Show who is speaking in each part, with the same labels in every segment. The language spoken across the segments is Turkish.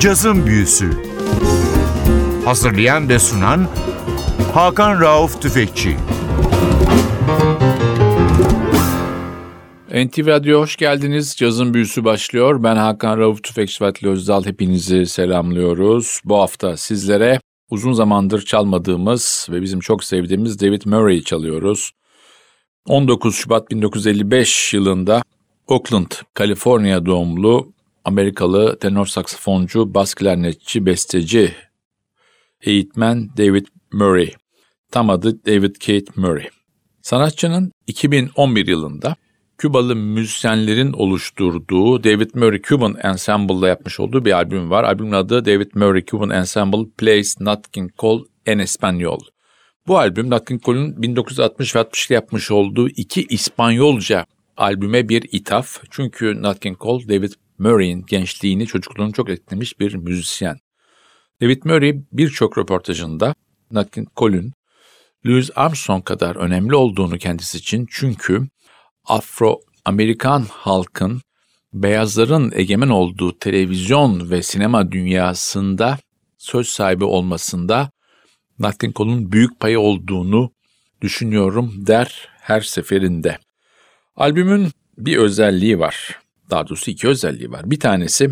Speaker 1: Cazın Büyüsü Hazırlayan ve sunan Hakan Rauf Tüfekçi
Speaker 2: NTV Radyo hoş geldiniz. Cazın Büyüsü başlıyor. Ben Hakan Rauf Tüfekçi Vatli Özdal. Hepinizi selamlıyoruz. Bu hafta sizlere uzun zamandır çalmadığımız ve bizim çok sevdiğimiz David Murray'i çalıyoruz. 19 Şubat 1955 yılında Oakland, Kaliforniya doğumlu Amerikalı tenor saksafoncu, bas klarnetçi, besteci, eğitmen David Murray. Tam adı David Kate Murray. Sanatçının 2011 yılında Kübalı müzisyenlerin oluşturduğu David Murray Cuban Ensemble'da yapmış olduğu bir albüm var. Albümün adı David Murray Cuban Ensemble Plays Nat King Cole en Espanyol. Bu albüm Nat King Cole'un 1960 ve 60'da yapmış olduğu iki İspanyolca albüme bir ithaf. Çünkü Nat King Cole, David Murray'in gençliğini, çocukluğunu çok etkilemiş bir müzisyen. David Murray birçok röportajında Nat King Cole'un Louis Armstrong kadar önemli olduğunu kendisi için çünkü Afro-Amerikan halkın beyazların egemen olduğu televizyon ve sinema dünyasında söz sahibi olmasında Nat King Cole'un büyük payı olduğunu düşünüyorum der her seferinde. Albümün bir özelliği var. Daha doğrusu iki özelliği var. Bir tanesi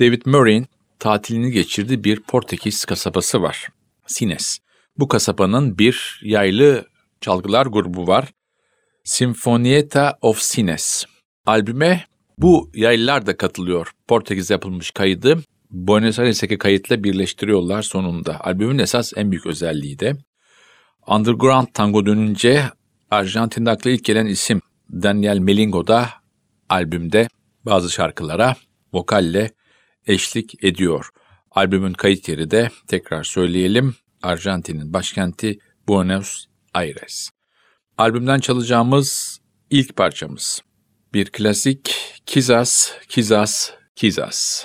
Speaker 2: David Murray'in tatilini geçirdiği bir Portekiz kasabası var. Sines. Bu kasabanın bir yaylı çalgılar grubu var. Sinfonieta of Sines. Albüme bu yaylılar da katılıyor. Portekiz yapılmış kaydı Buenos Aires'teki kayıtla birleştiriyorlar sonunda. Albümün esas en büyük özelliği de Underground Tango dönünce Arjantin'de akla ilk gelen isim Daniel Melingo da albümde bazı şarkılara vokalle eşlik ediyor. Albümün kayıt yeri de tekrar söyleyelim Arjantin'in başkenti Buenos Aires. Albümden çalacağımız ilk parçamız bir klasik Kizas, Kizas, Kizas.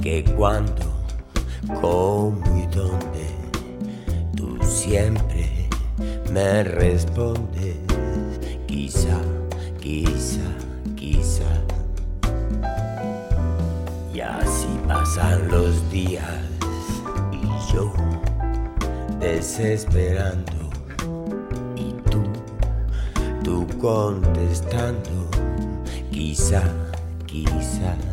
Speaker 3: que cuando, cómo y dónde, tú siempre me respondes. Quizá, quizá, quizá. Y así pasan los días y yo desesperando y tú, tú contestando. Quizá, quizá.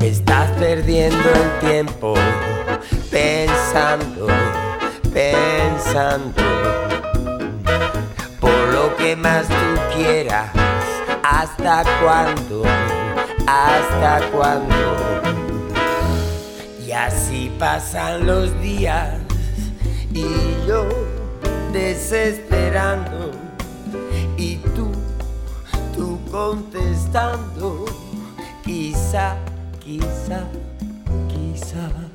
Speaker 3: Estás perdiendo el tiempo pensando, pensando, por lo que más tú quieras, hasta cuándo, hasta cuándo y así pasan los días y yo desesperando y tú, tú contestando, quizá, quizá, quizá.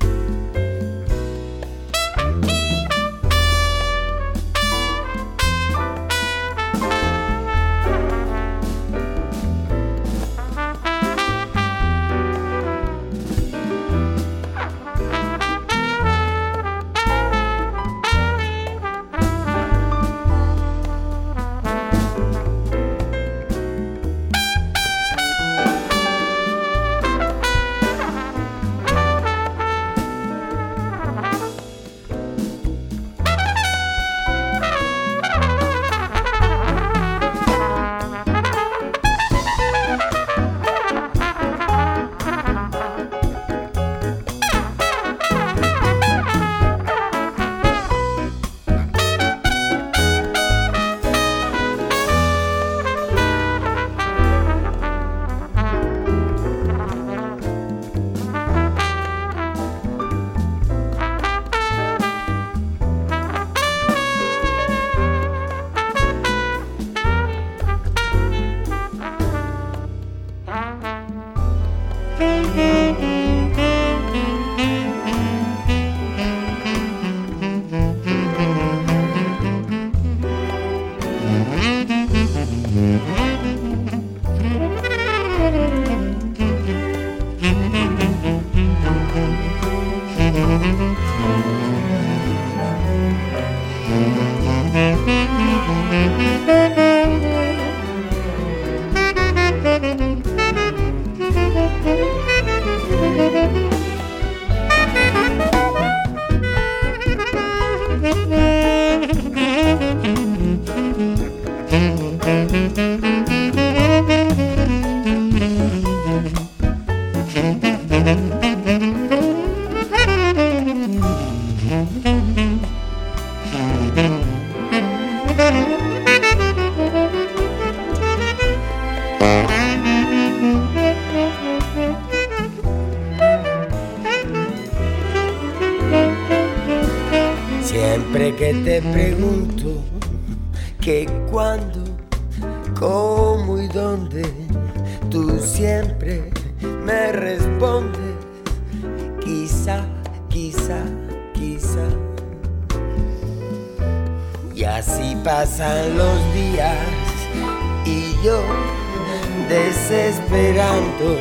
Speaker 3: Desesperando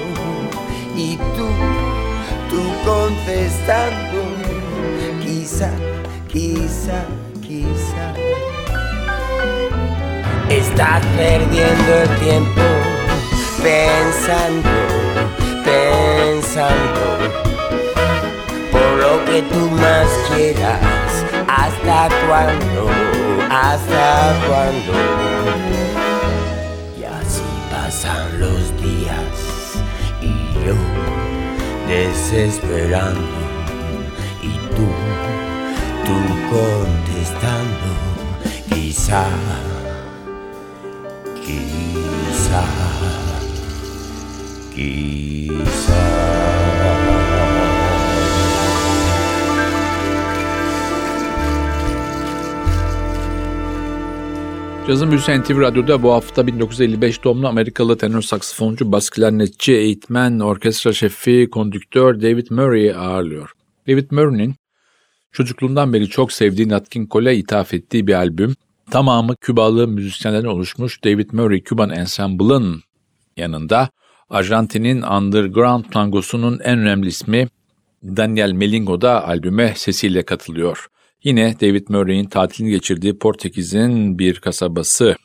Speaker 3: y tú, tú contestando, quizá, quizá, quizá. Estás perdiendo el tiempo pensando, pensando por lo que tú más quieras. ¿Hasta cuándo? ¿Hasta cuándo? Pasan los días y yo desesperando y tú, tú contestando, quizá, quizá, quizá.
Speaker 2: Cazın Büyüsü NTV Radyo'da bu hafta 1955 doğumlu Amerikalı tenor saksafoncu, bas klarnetçi, eğitmen, orkestra şefi, kondüktör David Murray'i ağırlıyor. David Murray'nin çocukluğundan beri çok sevdiği Nat King Cole'e ithaf ettiği bir albüm. Tamamı Kübalı müzisyenlerden oluşmuş David Murray Cuban Ensemble'ın yanında Arjantin'in underground tangosunun en önemli ismi Daniel Melingo da albüme sesiyle katılıyor. Yine David Murray'in tatilini geçirdiği Portekiz'in bir kasabası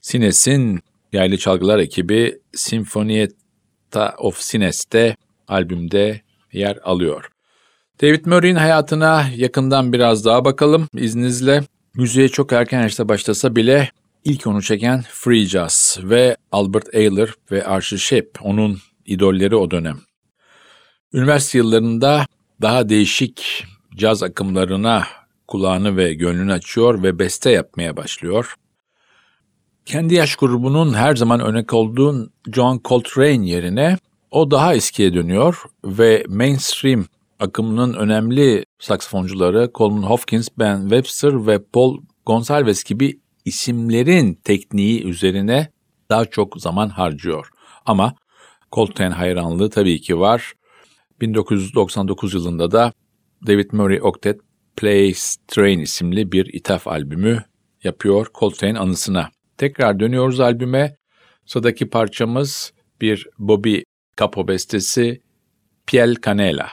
Speaker 2: Sines'in yaylı çalgılar ekibi Sinfonietta of Sines'te albümde yer alıyor. David Murray'in hayatına yakından biraz daha bakalım izninizle. Müziğe çok erken yaşta başlasa bile ilk onu çeken Free Jazz ve Albert Ayler ve Archie Shepp onun idolleri o dönem. Üniversite yıllarında daha değişik caz akımlarına kulağını ve gönlünü açıyor ve beste yapmaya başlıyor. Kendi yaş grubunun her zaman örnek olduğu John Coltrane yerine o daha eskiye dönüyor ve mainstream akımının önemli saksafoncuları Coleman Hawkins, Ben Webster ve Paul Gonsalves gibi isimlerin tekniği üzerine daha çok zaman harcıyor. Ama Coltrane hayranlığı tabii ki var. 1999 yılında da David Murray Octet Plays Train isimli bir ithaf albümü yapıyor Coltrane anısına. Tekrar dönüyoruz albüme. Sıradaki parçamız bir Bobby Capo bestesi Piel Canela.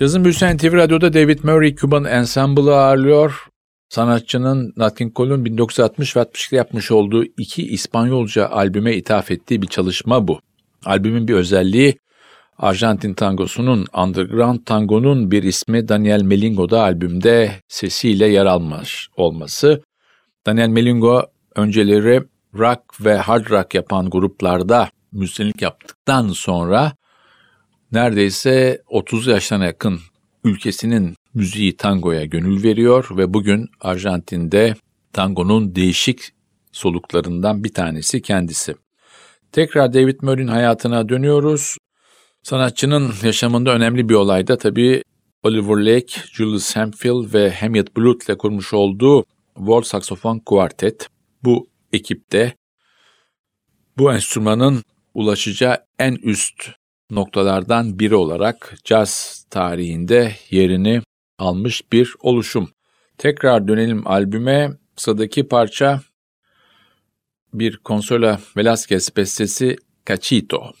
Speaker 2: Yazın Büyüsen TV Radyo'da David Murray Cuban Ensemble'ı ağırlıyor. Sanatçının Nat King Cole'un 1960 ve 62'de yapmış olduğu iki İspanyolca albüme ithaf ettiği bir çalışma bu. Albümün bir özelliği Arjantin tangosunun Underground Tango'nun bir ismi Daniel Melingo da albümde sesiyle yer almış olması. Daniel Melingo önceleri rock ve hard rock yapan gruplarda müzisyenlik yaptıktan sonra neredeyse 30 yaşlarına yakın ülkesinin müziği tangoya gönül veriyor ve bugün Arjantin'de tangonun değişik soluklarından bir tanesi kendisi. Tekrar David Murray'in hayatına dönüyoruz. Sanatçının yaşamında önemli bir olay da tabii Oliver Lake, Julius Hemphill ve Hamlet Bluth ile kurmuş olduğu World Saxophone Quartet. Bu ekipte bu enstrümanın ulaşacağı en üst noktalardan biri olarak caz tarihinde yerini almış bir oluşum. Tekrar dönelim albüme. Sıradaki parça bir Consuela Velázquez bestesi Cachito.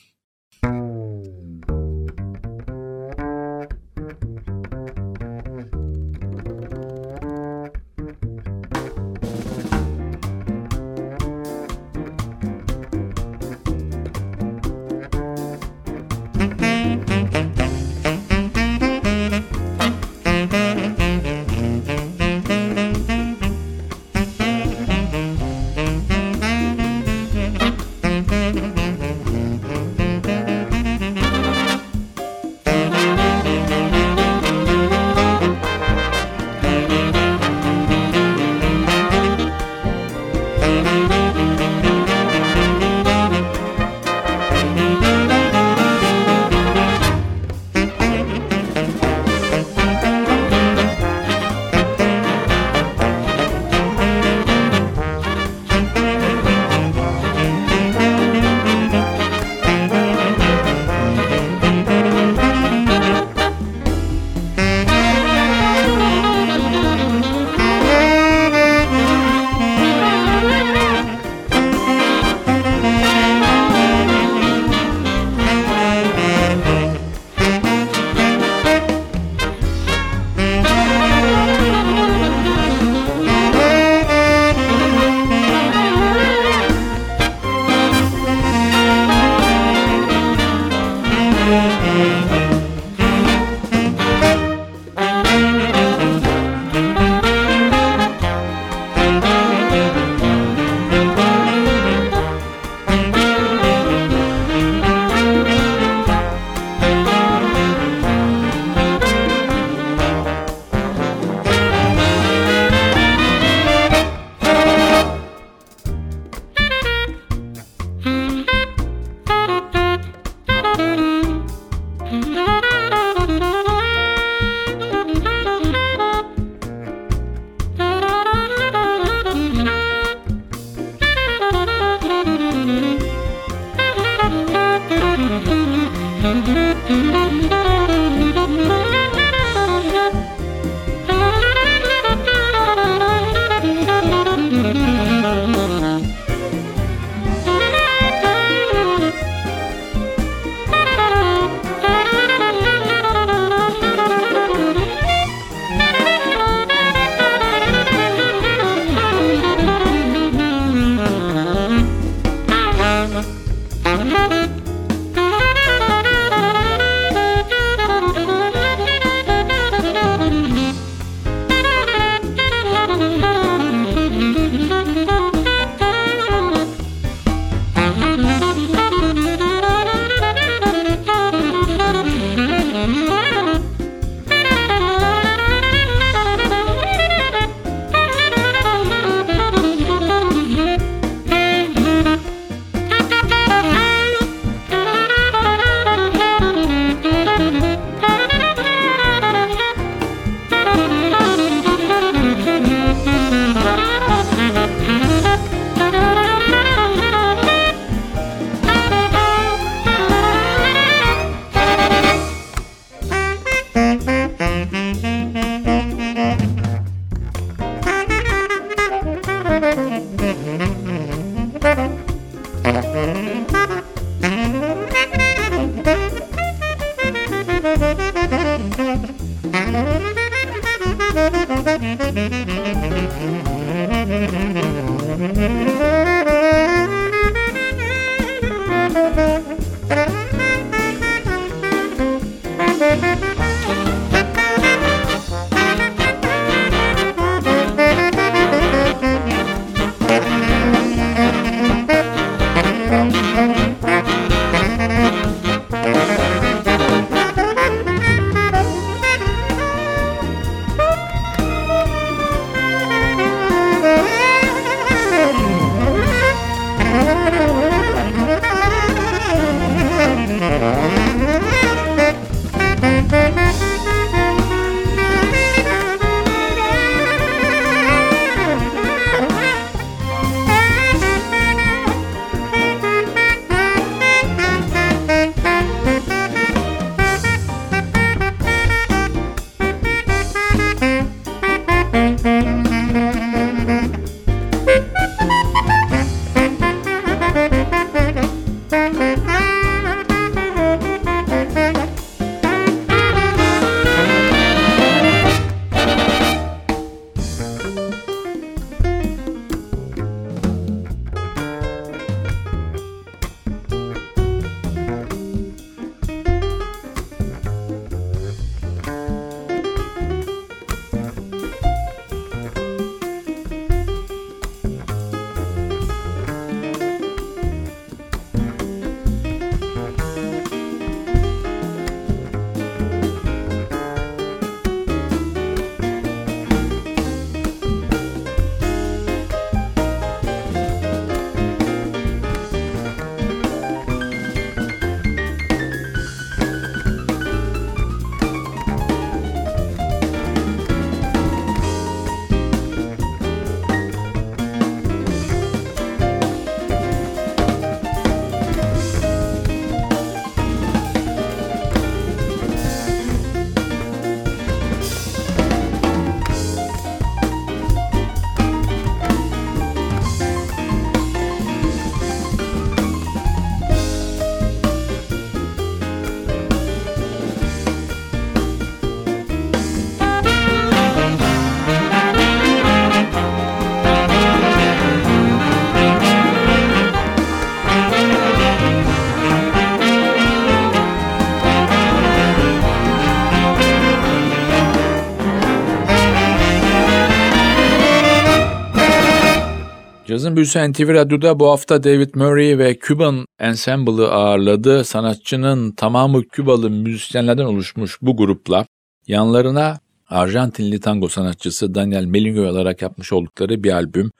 Speaker 2: Cazın Büyüsü NTV Radyo'da bu hafta David Murray ve Cuban Ensemble'ı ağırladı. Sanatçının tamamı Kübalı müzisyenlerden oluşmuş bu grupla yanlarına Arjantinli tango sanatçısı Daniel Melingo olarak yapmış oldukları bir albüm.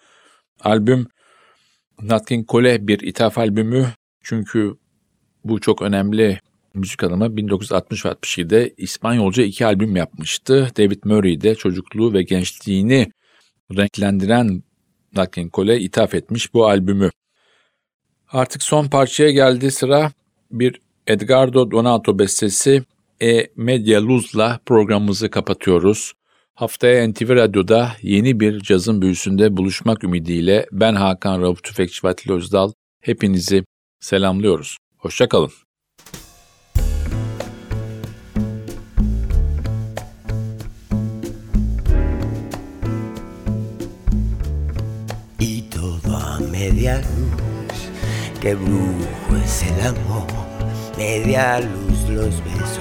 Speaker 2: Albüm Nat King Cole bir ithaf albümü çünkü bu çok önemli müzik adamı 1960 ve 67'de İspanyolca iki albüm yapmıştı. David Murray de çocukluğu ve gençliğini renklendiren Nat King Cole ithaf etmiş bu albümü. Artık son parçaya geldi sıra bir Edgardo Donato bestesi E Media Luz'la programımızı kapatıyoruz. Haftaya NTV Radyo'da yeni bir cazın büyüsünde buluşmak ümidiyle ben Hakan Rauf Tüfekçi Vatili Özdal hepinizi selamlıyoruz. Hoşçakalın.
Speaker 3: Media luz, qué brujo es el amor, media luz los besos,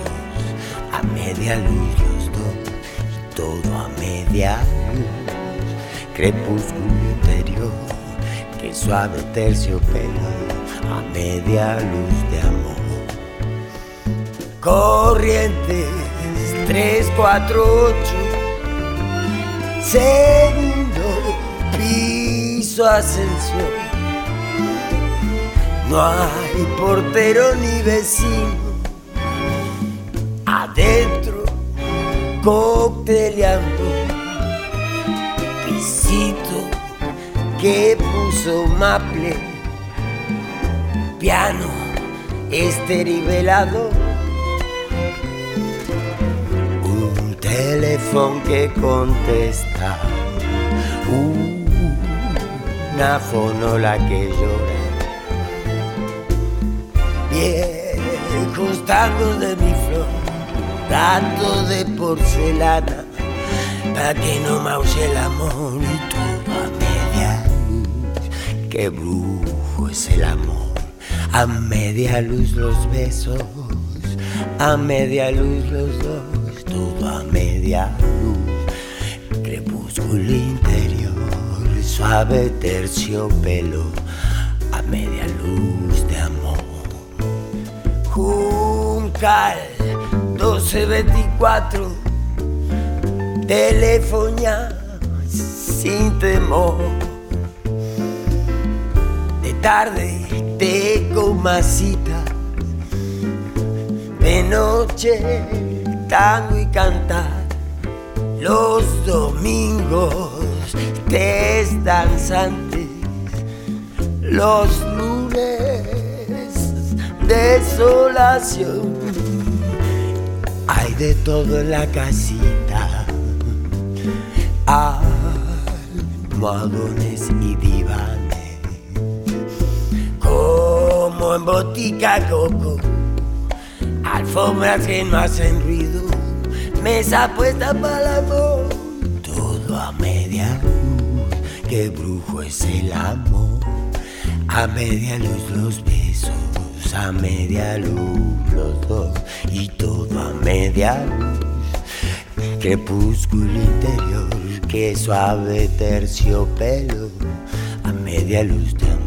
Speaker 3: a media luz los dos, y todo a media luz, crepúsculo interior, que suave terciopelo, a media luz de amor. Corrientes 3, 4, 8, segundo piso ascensión. No hay portero ni vecino. Adentro, cocteleando. Pisito que puso Maple. Piano esterivelado. Un teléfono que contesta. una fonola que llora. Viejos tangos de mi flor, tanto de porcelana, pa' que no maulle el amor y todo a media luz. Qué brujo es el amor, a media luz los besos, a media luz los dos, todo a media luz. Crepúsculo interior, suave terciopelo, a media luz. Juncal 1224, telefonía sin temor. De tarde tengo masita, de noche tango y cantar. Los domingos test danzantes, los desolación. Hay de todo en la casita, almohadones y divanes, como en botica coco, alfombras que no hacen ruido, mesa puesta para el amor, todo a media luz, que brujo es el amor, a media luz los besos a media luz los dos y todo a media luz. Crepúsculo interior, que suave terciopelo a media luz de